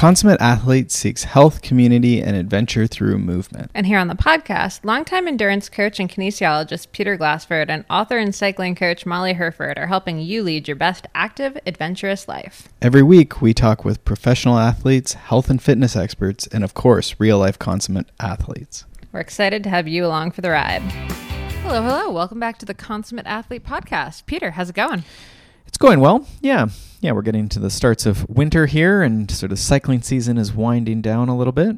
consummate athlete seeks health, community, and adventure through movement. And here on the podcast, longtime endurance coach and kinesiologist Peter Glassford and author and cycling coach Molly Hurford are helping you lead your best active, adventurous life. Every week, we talk with professional athletes, health and fitness experts, and of course, real life consummate athletes. We're excited to have you along for the ride. Hello, hello. Welcome back to the Consummate Athlete Podcast. Peter, how's it going? It's going well. Yeah. Yeah, we're getting to the starts of winter here and sort of cycling season is winding down a little bit.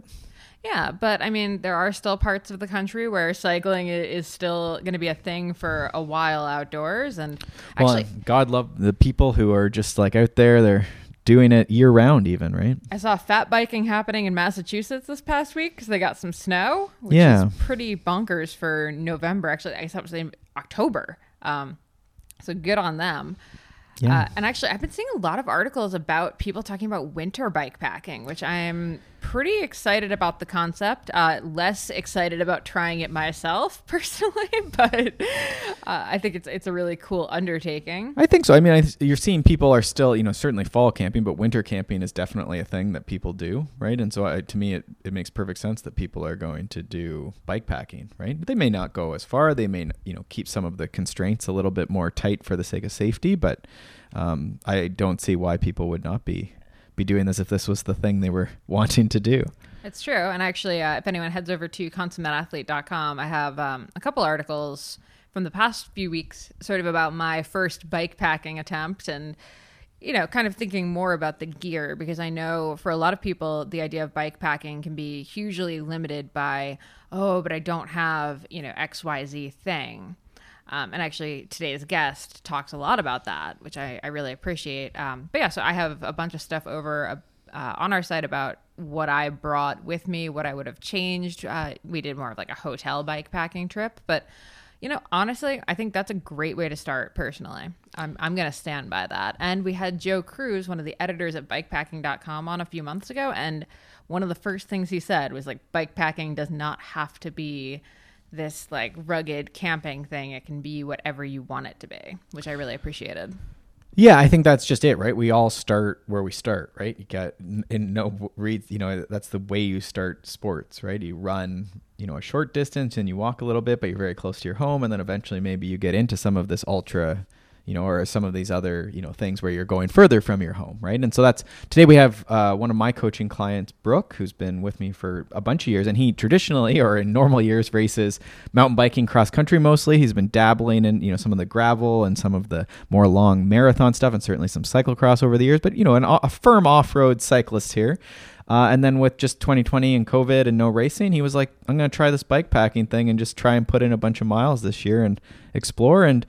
Yeah, but I mean, there are still parts of the country where cycling is still going to be a thing for a while outdoors. And actually, well, God love the people who are just like out there. They're doing it year round, even right. I saw fat biking happening in Massachusetts this past week because they got some snow, which Yeah. is pretty bonkers for November. Actually, I guess that was in October. Um, so good on them. Yeah. Uh, and actually, I've been seeing a lot of articles about people talking about winter bike packing, which I'm pretty excited about the concept. Uh, less excited about trying it myself personally, but uh, I think it's it's a really cool undertaking. I think so. I mean, I, you're seeing people are still, you know, certainly fall camping, but winter camping is definitely a thing that people do, right? And so, I, to me, it, it makes perfect sense that people are going to do bike packing, right? But they may not go as far. They may, you know, keep some of the constraints a little bit more tight for the sake of safety. But um, I don't see why people would not be be doing this if this was the thing they were wanting to do. It's true. And actually, uh, if anyone heads over to consummateathlete.com, I have um, a couple articles from the past few weeks sort of about my first bike packing attempt and, you know, kind of thinking more about the gear because I know for a lot of people, the idea of bike packing can be hugely limited by, oh, but I don't have, you know, XYZ thing. Um, and actually, today's guest talks a lot about that, which I, I really appreciate. Um, but yeah, so I have a bunch of stuff over uh, uh, on our site about what I brought with me, what I would have changed. Uh, we did more of like a hotel bike packing trip, but you know, honestly, I think that's a great way to start personally. I'm, I'm going to stand by that. And we had Joe Cruz, one of the editors at bikepacking.com, on a few months ago. And one of the first things he said was like, bikepacking does not have to be this like rugged camping thing. It can be whatever you want it to be, which I really appreciated. Yeah, I think that's just it, right? We all start where we start, right? You got in no read, you know, that's the way you start sports, right? You run, you know, a short distance and you walk a little bit, but you're very close to your home, and then eventually maybe you get into some of this ultra you know, or some of these other, you know, things where you're going further from your home, right? And so that's today we have uh, one of my coaching clients, Brook, who's been with me for a bunch of years, and he traditionally or in normal years races mountain biking, cross country mostly. He's been dabbling in, you know, some of the gravel and some of the more long marathon stuff, and certainly some cyclocross over the years. But you know, an, a firm off-road cyclist here. Uh, and then with just 2020 and COVID and no racing, he was like, I'm going to try this bike packing thing and just try and put in a bunch of miles this year and explore. And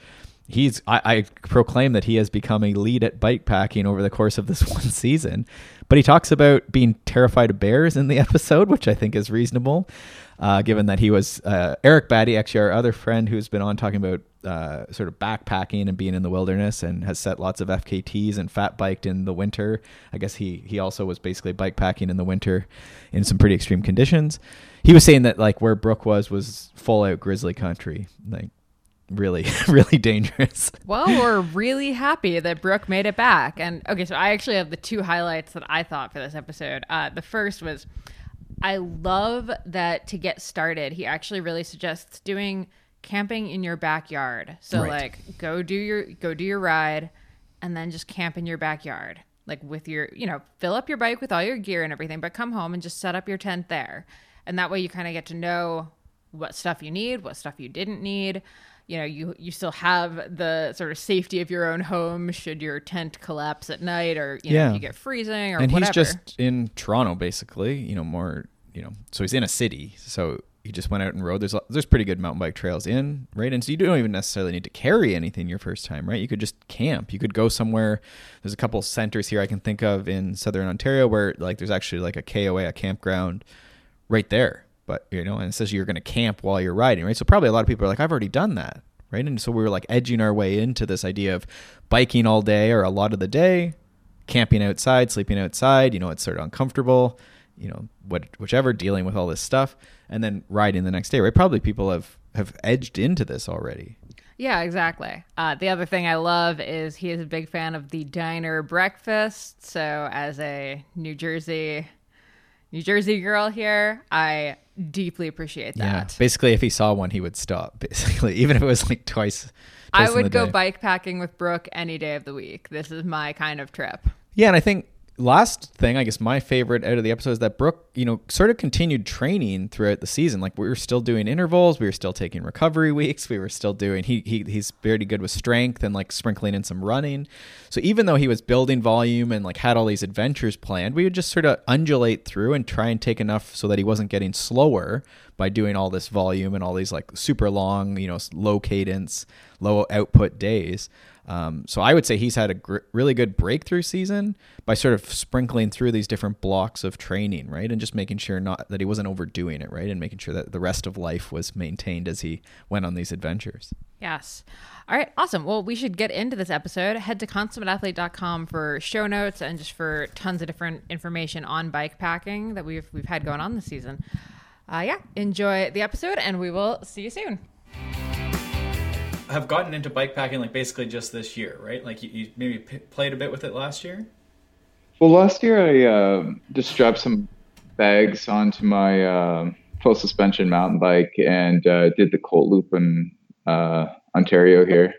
he's I, I, proclaim that he has become a lead at bike packing over the course of this one season. But he talks about being terrified of bears in the episode which i think is reasonable uh, given that he was uh, eric batty actually our other friend who's been on talking about uh, sort of backpacking and being in the wilderness and has set lots of fkts and fat biked in the winter. I guess he he also was basically bike packing in the winter in some pretty extreme conditions. He was saying that like where brook was was full out grizzly country. Like really really dangerous. Well we're really happy that brook made it back. And okay so i actually have the two highlights that i thought for this episode. Uh, the first was i love that to get started he actually really suggests doing camping in your backyard. So Right. like go do your go do your ride and then just camp in your backyard like with your you know fill up your bike with all your gear and everything but come home and just set up your tent there. And that way you kind of get to know what stuff you need what stuff you didn't need you know you you still have the sort of safety of your own home should your tent collapse at night or you know Yeah. you get freezing or and whatever he's just in Toronto, basically. You know, more. You know, so he's in a city. So he just went out and rode. There's there's pretty good mountain bike trails in right, and so you don't even necessarily need to carry anything your first time, right? You could just camp. You could go somewhere. There's a couple centers here I can think of in southern Ontario where like there's actually like a KOA, a campground, right there. But you know, and it says you're going to camp while you're riding, right? So probably a lot of people are like, I've already done that, right? And so we were like edging our way into this idea of biking all day or a lot of the day, camping outside, sleeping outside. You know, it's sort of uncomfortable. You know, what whichever, dealing with all this stuff, and then riding the next day. Right? Probably people have have edged into this already. Yeah, exactly. Uh, the other thing I love is he is a big fan of the diner breakfast. So, as a New Jersey, New Jersey girl here, I deeply appreciate that. Yeah, basically, if he saw one, he would stop. Basically, even if it was like twice. twice I would go day. bike packing with Brook any day of the week. This is my kind of trip. Yeah, and I think last thing, I guess my favorite out of the episode is that Brook, you know, sort of continued training throughout the season. Like we were still doing intervals, we were still taking recovery weeks, we were still doing. He he he's pretty good with strength and like sprinkling in some running. So even though he was building volume and like had all these adventures planned, we would just sort of undulate through and try and take enough so that he wasn't getting slower by doing all this volume and all these like super long, you know, low cadence, low output days. Um, so I would say he's had a gr- really good breakthrough season by sort of sprinkling through these different blocks of training, right, and just making sure not that he wasn't overdoing it, right, and making sure that the rest of life was maintained as he went on these adventures. Yes. All right, awesome. Well, we should get into this episode. Head to consummateathlete.com for show notes and just for tons of different information on bike packing that we've we've had going on this season. Uh, yeah, enjoy the episode, and we will see you soon have gotten into bike packing like basically just this year, right? Like you, you maybe p- played a bit with it last year. Well, last year I uh, just strapped some bags onto my uh, full suspension mountain bike and uh, did the Colt Loop in uh, Ontario here,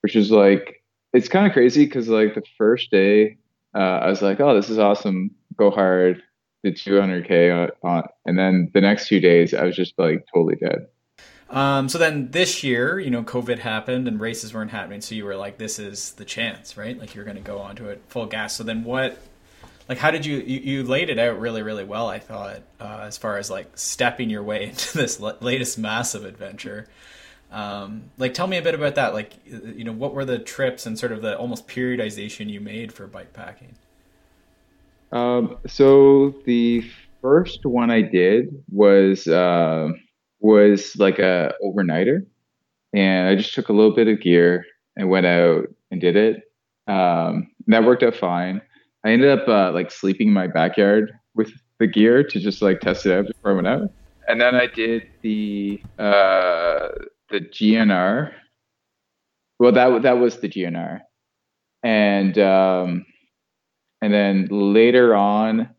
which is like it's kind of crazy because like the first day uh, I was like, oh, this is awesome, go hard, did 200k on, and then the next two days I was just like totally dead. Um, so then this year, you know, COVID happened and races weren't happening. So you were like, this is the chance, right? Like you're going to go onto it full gas. So then what, like, how did you, you, you laid it out really, really well, I thought, uh, as far as like stepping your way into this latest massive adventure. Um, like, tell me a bit about that. Like, you know, what were the trips and sort of the almost periodization you made for bike packing? Um, so the first one I did was, uh, was like a overnighter, and I just took a little bit of gear and went out and did it. Um, that worked out fine. I ended up uh, like sleeping in my backyard with the gear to just like test it out before I went out. And then I did the uh, the GNR. Well, that that was the GNR, and um, and then later on,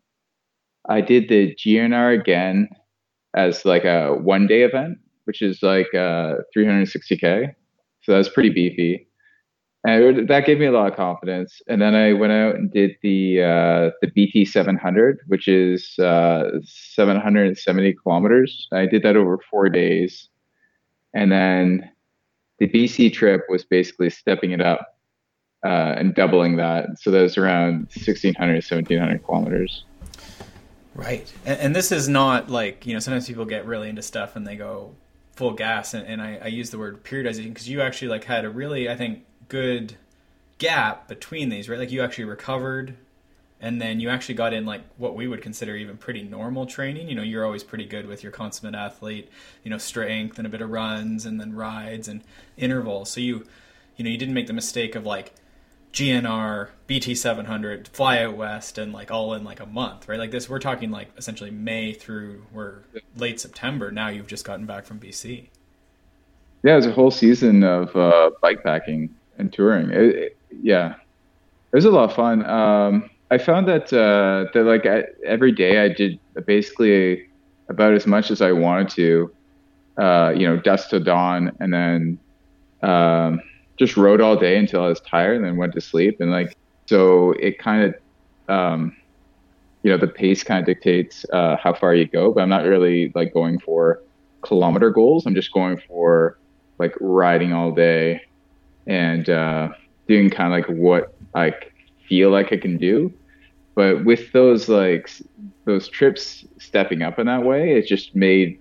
I did the GNR again as like a one day event, which is like uh, 360k. So that was pretty beefy, and it, that gave me a lot of confidence. And then I went out and did the uh, the BT 700, which is uh, 770 kilometers. I did that over four days, and then the BC trip was basically stepping it up uh, and doubling that. So that was around 1600, 1700 kilometers. Right. And, and, this is not like, you know, sometimes people get really into stuff and they go full gas. And, and I, I use the word periodization because you actually like had a really, I think, good gap between these, right? Like you actually recovered and then you actually got in like what we would consider even pretty normal training. You know, you're always pretty good with your consummate athlete, you know, strength and a bit of runs and then rides and intervals. So you, you know, you didn't make the mistake of like, GNR, BT700, fly out west, and like all in like a month, right? Like this, we're talking like essentially May through we're late September. Now you've just gotten back from BC. Yeah, it was a whole season of uh, bike packing and touring. It, it, yeah, it was a lot of fun. Um, I found that uh, that like I, every day I did basically about as much as I wanted to. Uh, you know, dusk to dawn, and then. Um, just rode all day until I was tired and then went to sleep. And like, so it kind of, um, you know, the pace kind of dictates uh, how far you go, but I'm not really like going for kilometer goals. I'm just going for like riding all day and uh, doing kind of like what I feel like I can do. But with those like those trips stepping up in that way, it just made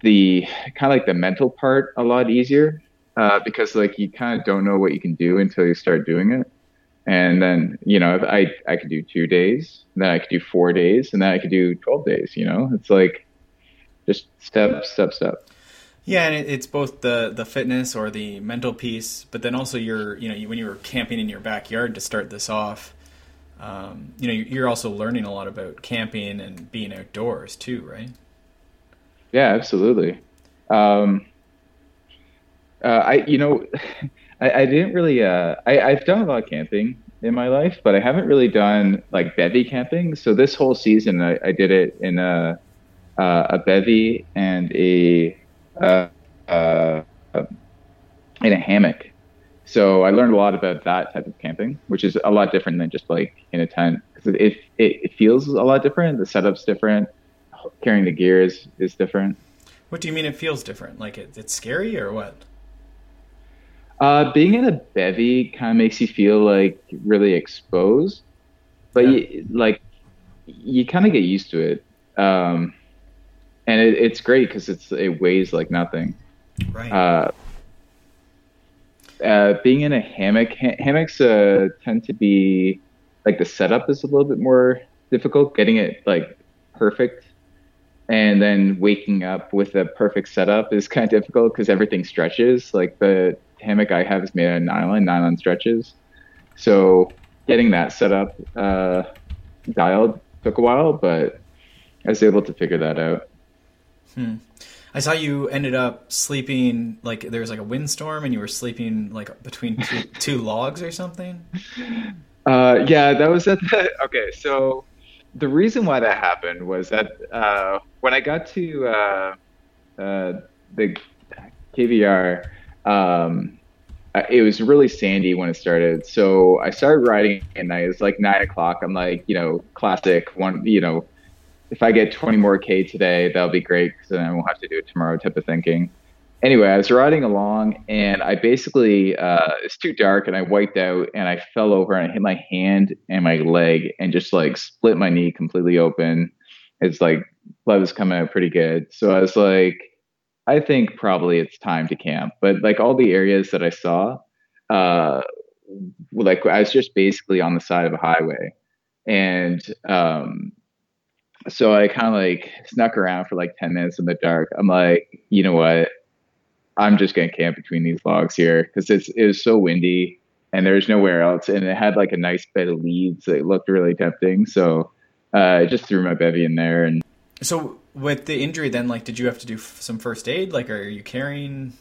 the kind of like the mental part a lot easier uh, because like you kind of don't know what you can do until you start doing it. And then you know, I I could do two days, then I could do four days, and then I could do twelve days. You know, it's like just step, step, step. Yeah, and it's both the the fitness or the mental piece, but then also your you know when you were camping in your backyard to start this off, um, you know you're also learning a lot about camping and being outdoors too, right? Yeah, absolutely. Um, Uh, I, you know, I, I didn't really. Uh, I, I've done a lot of camping in my life, but I haven't really done like bivy camping. So this whole season, I, I did it in a uh, a bivy and a uh, uh, in a hammock. So I learned a lot about that type of camping, which is a lot different than just like in a tent because it, it it feels a lot different. The setup's different. Carrying the gear is is different. What do you mean it feels different? Like it, it's scary or what? Uh, being in a bivy kind of makes you feel like really exposed, but Yeah. you, like you kind of get used to it, um, and it, it's great because it's it weighs like nothing. Right. Uh, uh, being in a hammock, ha- hammocks uh, tend to be like the setup is a little bit more difficult, getting it like perfect, and then waking up with a perfect setup is kind of difficult because everything stretches. Like the hammock I have is made out of nylon, nylon stretches, so getting that set up uh, dialed took a while, but I was able to figure that out. Hmm. I saw you ended up sleeping like there was like a windstorm and you were sleeping like between two, two logs or something. Uh, yeah, that was at the. Okay, so the reason why that happened was that uh, when I got to uh, uh, the KVR, um, it was really sandy when it started. So I started riding at night. It's like nine o'clock. I'm like, you know, classic one. You know, if I get 20 more K today, that'll be great because then I won't have to do it tomorrow. Type of thinking anyway, I was riding along and I basically uh, it's too dark and I wiped out and I fell over and I hit my hand and my leg and just like split my knee completely open. It's like blood was coming out pretty good. So I was like, I think probably it's time to camp. But like all the areas that I saw, uh, like I was just basically on the side of a highway, and um, so I kind of like snuck around for like 10 minutes in the dark. I'm like, you know what? I'm just to camp between these logs here because it's it was so windy and there's nowhere else. And it had like a nice bed of leaves that looked really tempting. So uh, I just threw my bivy in there and So with the injury, then like, did you have to do f- some first aid? Like, are you carrying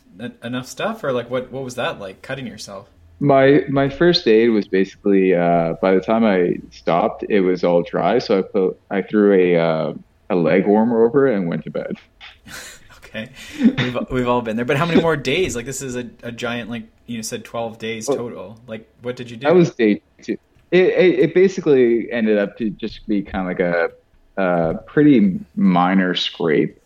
enough stuff, or like, what what was that like? Cutting yourself? my my first aid was basically uh, by the time I stopped, it was all dry. So I put I threw a uh, a leg warmer over it and went to bed. Okay, we've we've all been there. But how many more days? Like, this is a, a giant like you said, twelve days Well, total. Like, what did you do? That was day two. It, it, it basically ended up to just be kind of like a, a pretty minor scrape.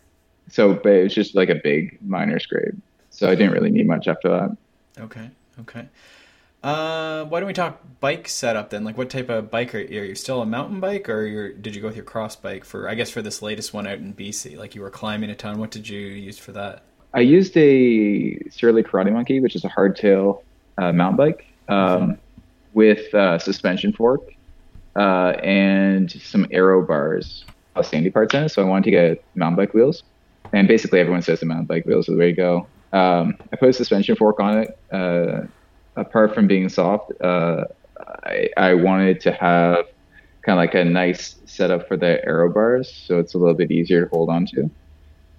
So, but it was just like a big minor scrape. So I didn't really need much after that. Okay. Okay. Uh, why don't we talk bike setup then? Like, what type of bike are you? Are you still a mountain bike, or you're, did you go with your cross bike for? I guess for this latest one out in BC, like you were climbing a ton. What did you use for that? I used a Surly Karate Monkey, which is a hardtail uh, mountain bike um, with uh, suspension fork uh, and some aero bars, uh, sandy parts in it. So I wanted to get mountain bike wheels. And basically, everyone says the mountain bike wheels are the way to go. Um, I put a suspension fork on it. Uh, apart from being soft, uh, I, I wanted to have kind of like a nice setup for the aero bars, so it's a little bit easier to hold on to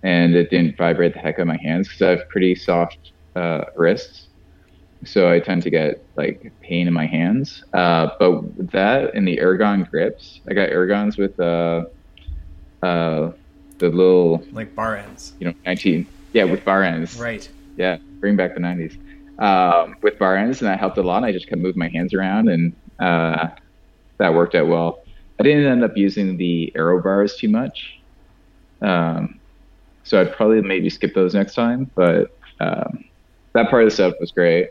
and it didn't vibrate the heck out of my hands because I have pretty soft uh, wrists. So I tend to get like pain in my hands. Uh, but that and the Ergon grips, I got Ergons with uh, uh, the little, Like bar ends, you know, 19, yeah, with bar ends. right? Yeah, bring back the 90s. Um, with bar ends, and that helped a lot. I just kept moving my hands around, and uh, that worked out well. I didn't end up using the aero bars too much. Um, so I'd probably maybe skip those next time, but um, that part of the setup was great.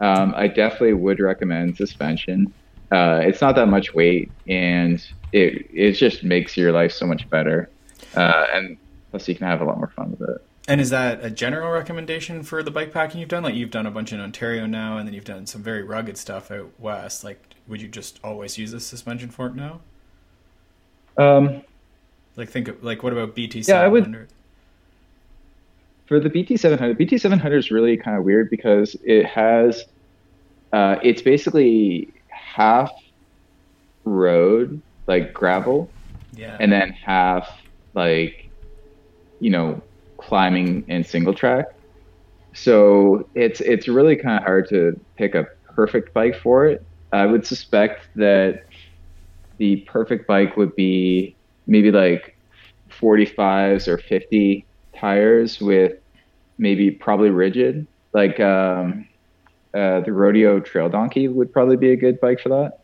Um, I definitely would recommend suspension. Uh, it's not that much weight, and it it just makes your life so much better. Uh, and plus, you can have a lot more fun with it. And is that a general recommendation for the bike packing you've done? Like you've done a bunch in Ontario now, and then you've done some very rugged stuff out west. Like, would you just always use a suspension fork now? Um, Like, think of like what about BT Yeah, I would- 700? For the BT700, BT700 is really kind of weird because it has, uh, it's basically half road, like gravel, Yeah. and then half like, you know, climbing and single track. so it's it's really kind of hard to pick a perfect bike for it. I would suspect that the perfect bike would be maybe like 45s or 50 tires with maybe probably rigid. Like um, uh, the Rodeo Trail Donkey would probably be a good bike for that.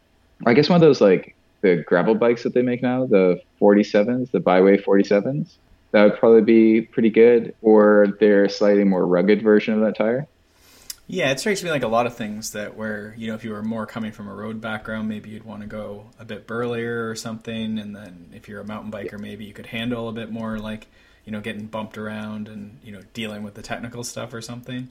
I guess one of those like the gravel bikes that they make now, the 47s, the Byway 47s, that would probably be pretty good. Or their slightly more rugged version of that tire. Yeah, it strikes me like a lot of things that where you know if you were more coming from a road background, maybe you'd want to go a bit burlier or something, and then if you're a mountain biker, maybe you could handle a bit more like you know getting bumped around and you know dealing with the technical stuff or something.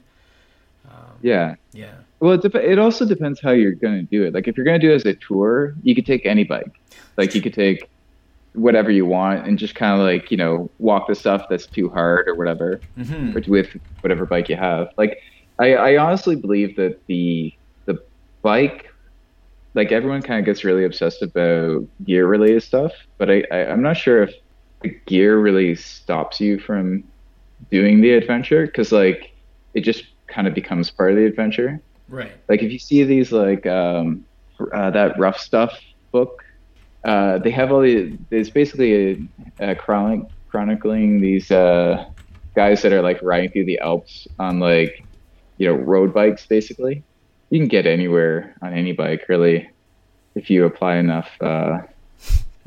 Um, yeah. Yeah. Well, it, dep- it also depends how you're going to do it. Like if you're going to do it as a tour, you could take any bike. Like you could take whatever you want and just kind of like you know walk the stuff that's too hard or whatever, mm-hmm. with whatever bike you have. Like I, I honestly believe that the the bike, like everyone kind of gets really obsessed about gear related stuff, but I, I I'm not sure if the gear really stops you from doing the adventure because like it just kind of becomes part of the adventure. Right. Like if you see these like um, uh, that rough stuff book, uh, they have all the. It's basically a, a chronic, chronicling these uh, guys that are like riding through the Alps on like you know road bikes basically you can get anywhere on any bike really if you apply enough uh,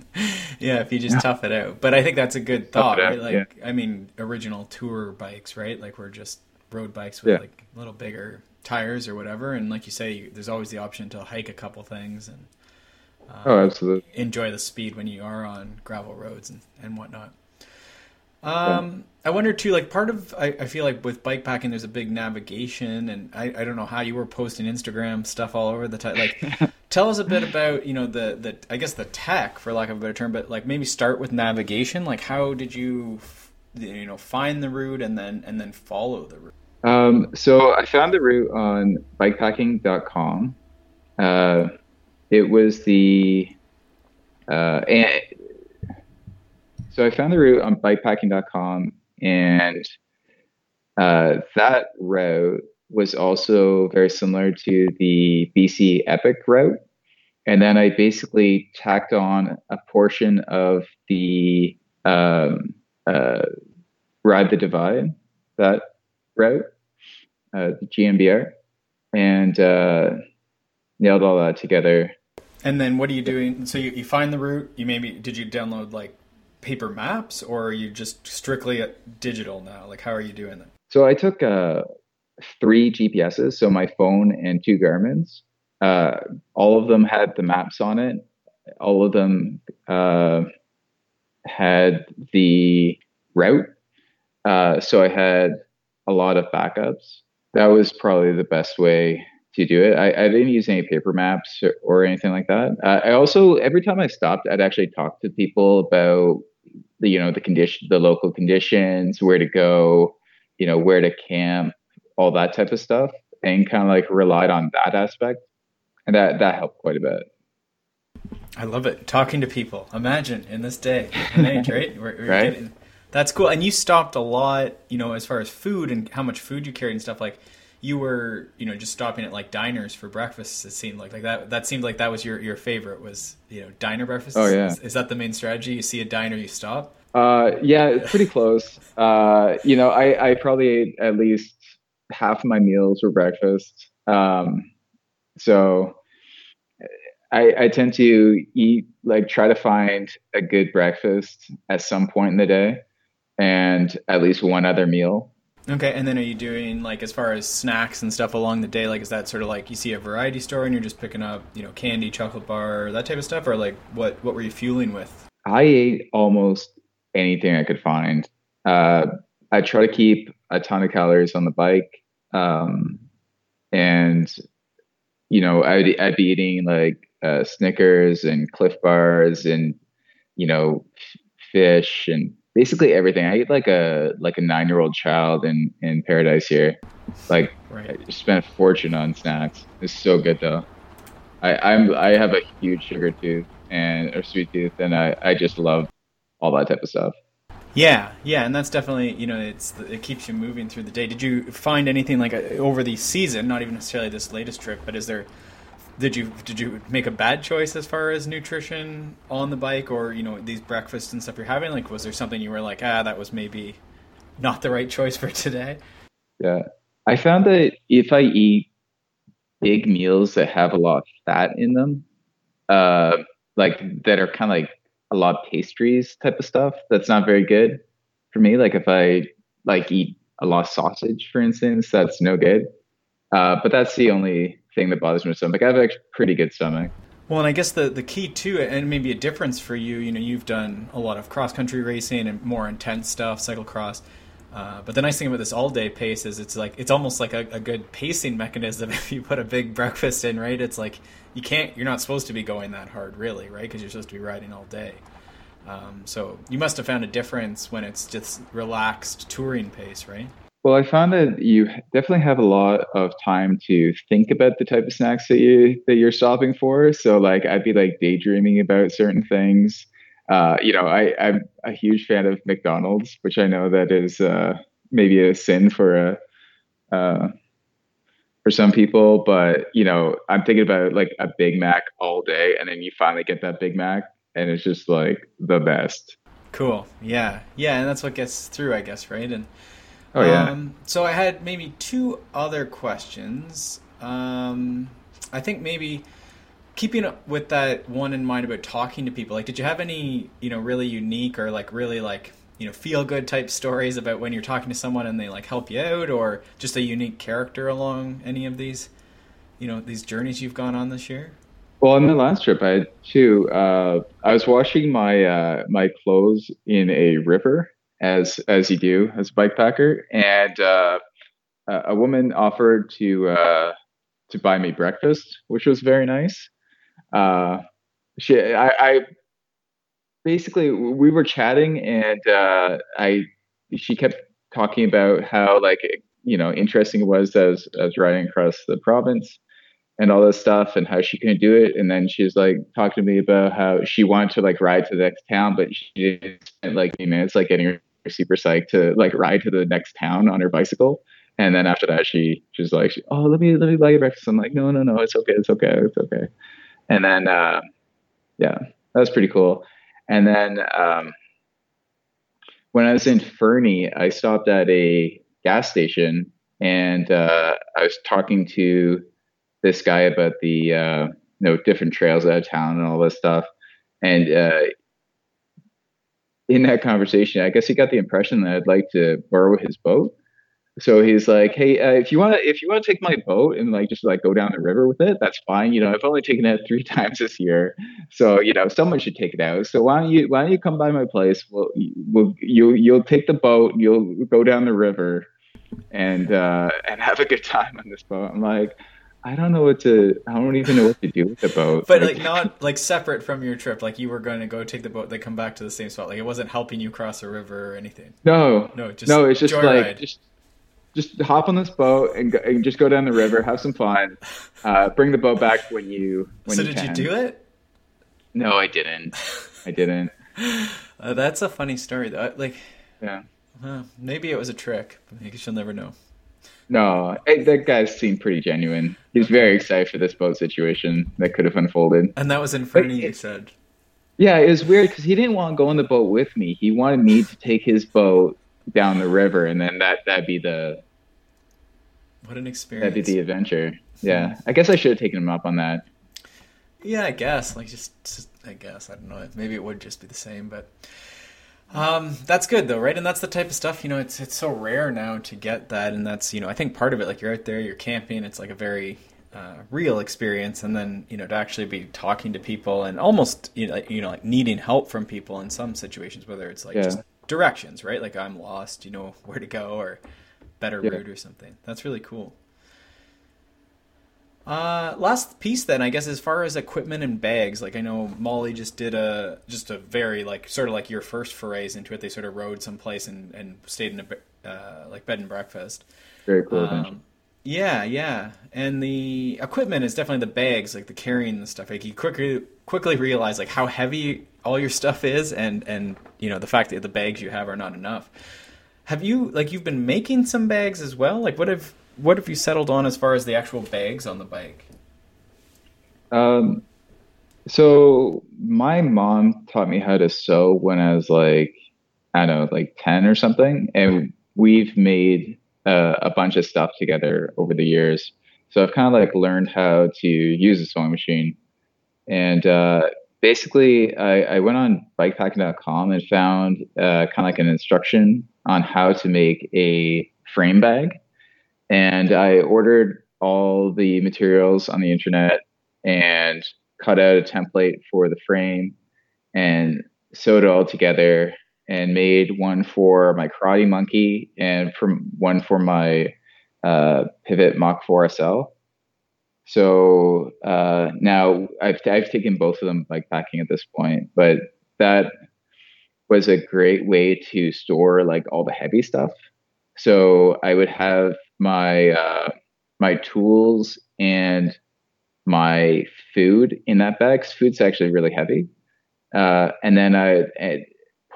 yeah if you just yeah. tough it out. But i think that's a good thought right? like yeah. i mean original tour bikes right? Like we're just road bikes with yeah. like a little bigger tires or whatever. And like you say there's always the option to hike a couple things and um, oh absolutely. enjoy the speed when you are on gravel roads and, and whatnot. Um, I wonder too, like part of I, I feel like with bike packing, there's a big navigation, and I, I don't know how you were posting Instagram stuff all over the time. Like, tell us a bit about you know the the I guess the tech for lack of a better term, but like maybe start with navigation. Like, how did you you know find the route and then and then follow the route? Um, so I found the route on bikepacking.com. Uh, it was the uh, and so I found the route on bikepacking.com, and uh, that route was also very similar to the BC Epic route. And then I basically tacked on a portion of the um, uh, Ride the Divide, that route, uh, the GNBR, and uh, nailed all that together. And then what are you doing? So you, you find the route. You maybe did you download like paper maps, or are you just strictly digital now? Like, how are you doing that? So I took uh, three GPSs, so my phone and two Garmin's. Uh, all of them had the maps on it. All of them uh, had the route. Uh, so I had a lot of backups. That was probably the best way to do it. I, I didn't use any paper maps or, or anything like that. Uh, I also every time I stopped, I'd actually talk to people about the you know the condition, the local conditions, where to go, you know where to camp, all that type of stuff, and kind of like relied on that aspect, and that that helped quite a bit. I love it. Talking to people. Imagine in this day and age, right? We're, we're right. Getting, that's cool. And you stopped a lot, you know, as far as food and how much food you carried and stuff. Like, you were you know just stopping at like diners for breakfast it seemed like like that that seemed like that was your your favorite was you know diner breakfast oh yeah. Is, is that the main strategy? You see a diner you stop? Uh yeah pretty close. Uh you know i i probably ate at least half my meals were breakfast. Um so I, I tend to eat like try to find a good breakfast at some point in the day and at least one other meal Okay, and then are you doing like as far as snacks and stuff along the day? Like, is that sort of like you see a variety store and you're just picking up, you know, candy, chocolate bar, that type of stuff, or like what what were you fueling with? I ate almost anything I could find. Uh, I try to keep a ton of calories on the bike, um, and you know, I'd, I'd be eating like uh, Snickers and Clif bars and you know, fish and basically everything. I eat like a like a nine year old child in in paradise here. Like right. I spent a fortune on snacks. It's so good though. I I'm I have a huge sugar tooth and or sweet tooth, and I I just love all that type of stuff. Yeah, yeah, and that's definitely you know it's it keeps you moving through the day. Did you find anything like uh, over the season? Not even necessarily this latest trip, but is there? Did you did you make a bad choice as far as nutrition on the bike, or you know these breakfasts and stuff you're having? Like, was there something you were like, ah, that was maybe not the right choice for today? Yeah, I found that if I eat big meals that have a lot of fat in them, uh, like that are kind of like a lot of pastries type of stuff. That's not very good for me. Like if I like eat a lot of sausage, for instance, that's no good. Uh, but that's the only thing that bothers my stomach. I have a pretty good stomach. Well, and I guess the the key to it, and maybe a difference for you, you know, you've done a lot of cross country racing and more intense stuff, cyclocross. Uh, but the nice thing about this all day pace is it's like it's almost like a, a, good pacing mechanism if you put a big breakfast in, right? It's like you can't, you're not supposed to be going that hard, really, right? Because you're supposed to be riding all day. Um, so you must have found a difference when it's just relaxed touring pace, right? Well, I found that you definitely have a lot of time to think about the type of snacks that you that you're stopping for. So, like, I'd be like daydreaming about certain things uh, you know, I, I'm a huge fan of McDonald's, which I know that is uh, maybe a sin for a uh, for some people, but you know, I'm thinking about like a Big Mac all day, and then you finally get that Big Mac, and it's just like the best. Cool. Yeah, yeah, and that's what gets through, I guess, right? And oh yeah. Um, so I had maybe two other questions. Um, I think maybe keeping up with that one in mind about talking to people, like, did you have any, you know, really unique or like really like, you know, feel good type stories about when you're talking to someone and they like help you out, or just a unique character along any of these, you know, these journeys you've gone on this year? Well, on the last trip, I had two. Uh, I was washing my uh, my clothes in a river, as as you do as a bike packer, and uh, a woman offered to uh, to buy me breakfast, which was very nice. Uh, she, I, I basically we were chatting and uh, I she kept talking about how like you know interesting it was as as riding across the province and all this stuff and how she couldn't do it. And then she was like talking to me about how she wanted to like ride to the next town but she didn't spend like minutes like getting super psyched to like ride to the next town on her bicycle and then after that she she's like oh let me let me buy you breakfast i'm like no no no it's okay it's okay it's okay and then uh, yeah, that was pretty cool. And then um, when I was in Fernie, I stopped at a gas station and uh, I was talking to this guy about the uh, you know different trails out of town and all this stuff. And uh, in that conversation, I guess he got the impression that I'd like to borrow his boat so he's like, "Hey, uh, if you want to, if you want to take my boat and like just like go down the river with it, that's fine. You know, I've only taken it three times this year, so you know, someone should take it out. So why don't you, why don't you come by my place? Well, we'll you you'll take the boat, you'll go down the river, and uh, and have a good time on this boat." I'm like. I don't know what to. I don't even know what to do with the boat. But like, like not like separate from your trip. Like you were going to go take the boat, then come back to the same spot. Like it wasn't helping you cross a river or anything. No, no, just no. It's just like just just hop on this boat and, go, and just go down the river, have some fun, uh, bring the boat back when you when so you did can. you do it? No, I didn't. I didn't. Uh, that's a funny story, though. Like, yeah, uh, maybe it was a trick, but maybe she'll never know. No, eh, that guy seemed pretty genuine. He's very excited for this boat situation that could have unfolded. And that was in Fernie, you said. Yeah, it was weird because he didn't want to go in the boat with me. He wanted me to take his boat down the river, and then that that'd be the what an experience. That'd be the adventure. Yeah. I guess I should have taken him up on that. Yeah, I guess. Like just, just I guess. I don't know. Maybe it would just be the same, but um, that's good though, right? And that's the type of stuff, you know, it's it's so rare now to get that and that's, you know, I think part of it like you're out there, you're camping, it's like a very uh, real experience and then, you know, to actually be talking to people and almost you know, you know like needing help from people in some situations whether it's like yeah. just directions, right? Like I'm lost, you know, where to go or better yeah. route or something. That's really cool. Uh, last piece then, I guess, as far as equipment and bags, like I know Molly just did a just a very like sort of like your first forays into it. They sort of rode someplace and and stayed in a uh, like bed and breakfast. Very cool. Um, yeah, yeah, and the equipment is definitely the bags, like the carrying the stuff. Like you quickly quickly realize like how heavy all your stuff is, and and you know the fact that the bags you have are not enough. Have you like you've been making some bags as well? Like what have what have you settled on as far as the actual bags on the bike? Um, so my mom taught me how to sew when I was like, I don't know, like 10 or something. And we've made uh, a bunch of stuff together over the years. So I've kind of like learned how to use a sewing machine. And uh, basically, I, I, went on bikepacking.com and found uh, kind of like an instruction on how to make a frame bag. And I ordered all the materials on the internet and cut out a template for the frame and sewed it all together and made one for my karate monkey and from one for my uh, pivot mach 4 sl so uh, now I've, I've taken both of them bike packing at this point but that was a great way to store like all the heavy stuff. So i would have my uh, my tools and my food in that bag. Food's actually really heavy. Uh, and then I, I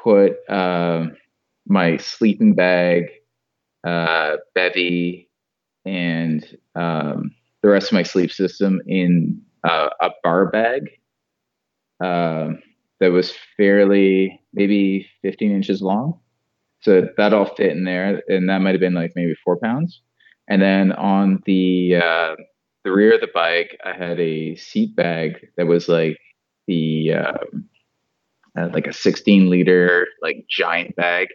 put uh, my sleeping bag, uh, bivy, and um, the rest of my sleep system in uh, a bar bag um, that was fairly maybe 15 inches long. So that all fit in there, and that might have been like maybe four pounds. And then on the uh, the rear of the bike, I had a seat bag that was like the um, uh, like a 16 liter like giant bag,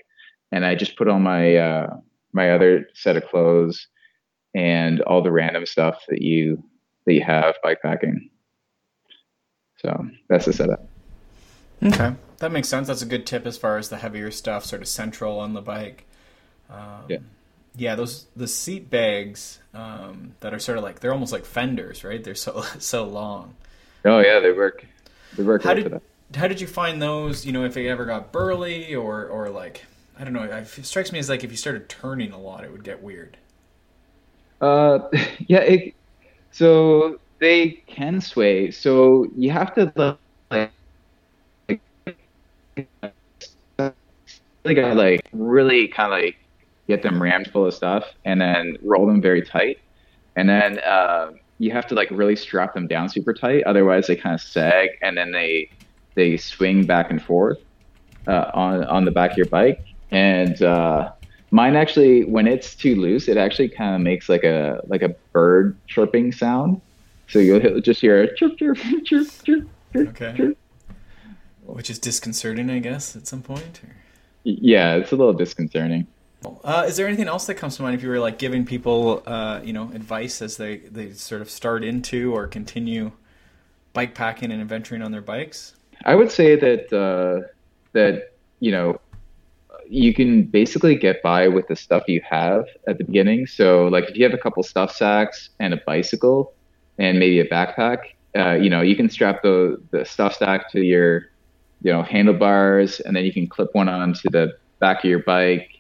and I just put on my uh, my other set of clothes and all the random stuff that you that you have bike packing. So that's the setup. Okay, that makes sense. That's a good tip as far as the heavier stuff, sort of central on the bike. Um, yeah yeah, those the seat bags um, that are sort of like they're almost like fenders, right? They're so so long. Oh yeah, they work. They work. How did how did you find those? You know, if they ever got burly or or like I don't know. It strikes me as like if you started turning a lot, it would get weird. Uh, yeah. It, so they can sway. So you have to like, like, like really kind of like get them rammed full of stuff, and then roll them very tight. And then uh, you have to like really strap them down super tight, otherwise they kind of sag, and then they they swing back and forth uh, on on the back of your bike. And uh, mine actually, when it's too loose, it actually kind of makes like a like a bird chirping sound. So you'll just hear a chirp chirp chirp chirp chirp. Okay. Chirp. Which is disconcerting, I guess, at some point. Or? Yeah, it's a little disconcerting. Uh, is there anything else that comes to mind if you were like giving people, uh, you know, advice as they, they sort of start into or continue bike packing and adventuring on their bikes? I would say that uh, that you know you can basically get by with the stuff you have at the beginning. So, like if you have a couple stuff sacks and a bicycle and maybe a backpack, uh, you know, you can strap the the stuff sack to your you know handlebars, and then you can clip one onto the back of your bike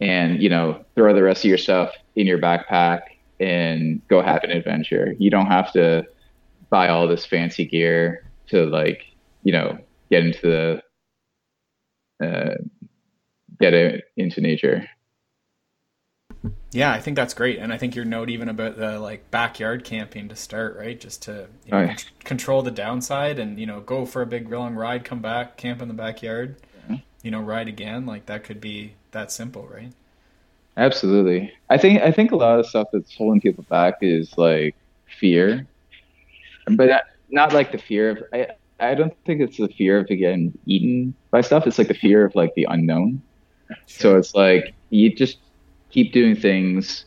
and you know throw the rest of your stuff in your backpack and go have an adventure. You don't have to buy all this fancy gear to like you know get into the uh, get it into nature. Yeah, I think that's great, and I think your note even about the like backyard camping to start, right? Just to you know, oh, yeah. control the downside, and you know, go for a big long ride, come back, camp in the backyard. You know, ride again. Like that could be that simple, right? Absolutely. I think I think a lot of stuff that's holding people back is like fear, but not like the fear of. I I don't think it's the fear of getting eaten by stuff. It's like the fear of like the unknown. So it's like you just keep doing things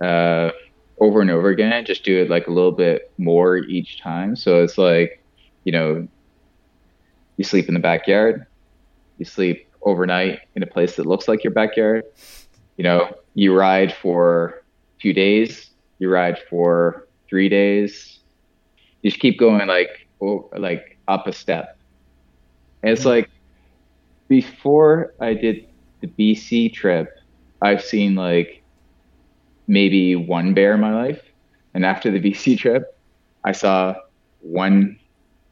uh, over and over again. Just do it like a little bit more each time. So it's like you know, you sleep in the backyard, you sleep overnight in a place that looks like your backyard. You know, you ride for a few days, you ride for three days. You just keep going like like up a step. And it's mm-hmm. like before I did the BC trip, I've seen like maybe one bear in my life. And after the BC trip, I saw one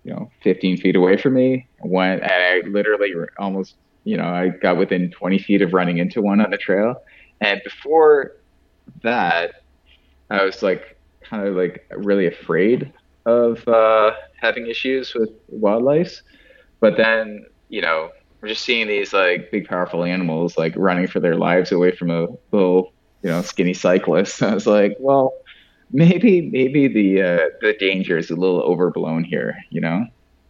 you know 15 feet away from me. Went and I literally almost you know I got within 20 feet of running into one on the trail. And before that, I was like kind of like really afraid of uh, having issues with wildlife. But then you know we're just seeing these like big powerful animals like running for their lives away from a little you know skinny cyclist. I was like, well maybe maybe the uh, the danger is a little overblown here, you know.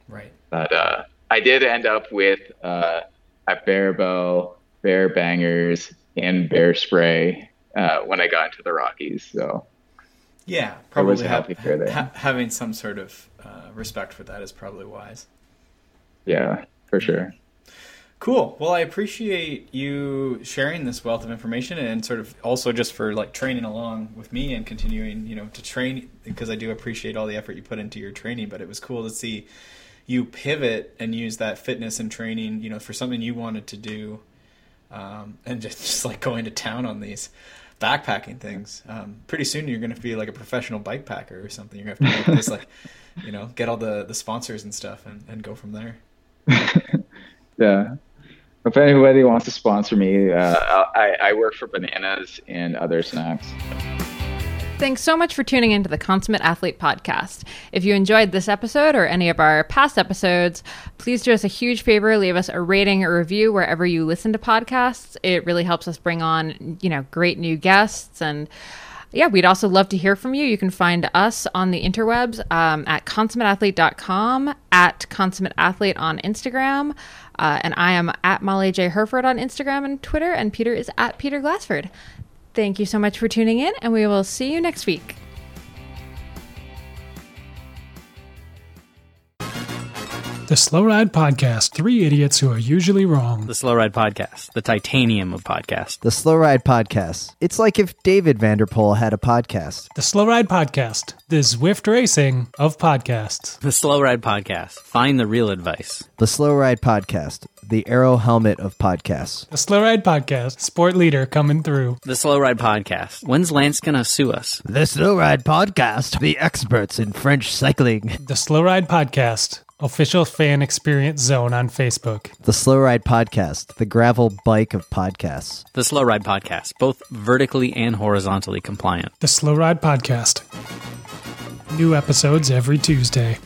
Right. But uh, I did end up with uh, a bear bow, bear bangers, and bear spray uh, when I got into the Rockies. So yeah, probably ha- ha- having some sort of uh, respect for that is probably wise. yeah, for sure. Cool. Well, I appreciate you sharing this wealth of information and sort of also just for like training along with me and continuing, you know, to train because I do appreciate all the effort you put into your training, but it was cool to see you pivot and use that fitness and training, you know, for something you wanted to do. Um, and just, just like going to town on these backpacking things. Um, pretty soon you're going to be like a professional bike packer or something. You're going to have to this like, you know, get all the, the sponsors and stuff and, and go from there. Yeah. If anybody wants to sponsor me, uh, I, I work for bananas and other snacks. Thanks so much for tuning into the Consummate Athlete podcast. If you enjoyed this episode or any of our past episodes, please do us a huge favor, leave us a rating or review wherever you listen to podcasts. It really helps us bring on, you know, great new guests and yeah, we'd also love to hear from you. You can find us on the interwebs um, at consummateathlete.com, at consummateathlete on Instagram, uh, and I am at Molly J. Hurford on Instagram and Twitter, and Peter is at Peter Glassford. Thank you so much for tuning in, and we will see you next week. The Slow Ride Podcast Three Idiots Who Are Usually Wrong. The Slow Ride Podcast, the titanium of podcasts. The Slow Ride Podcast. It's like if David Vanderpool had a podcast. The Slow Ride Podcast, the Zwift Racing of podcasts. The Slow Ride Podcast. Find the real advice. The Slow Ride Podcast. The Aero Helmet of podcasts. The Slow Ride Podcast, sport leader coming through. The Slow Ride Podcast. When's Lance gonna sue us? The Slow Ride Podcast. The experts in French cycling. The Slow Ride Podcast, official fan experience zone on Facebook. The Slow Ride Podcast. The gravel bike of podcasts. The Slow Ride Podcast, both vertically and horizontally compliant. The Slow Ride Podcast. New episodes every Tuesday.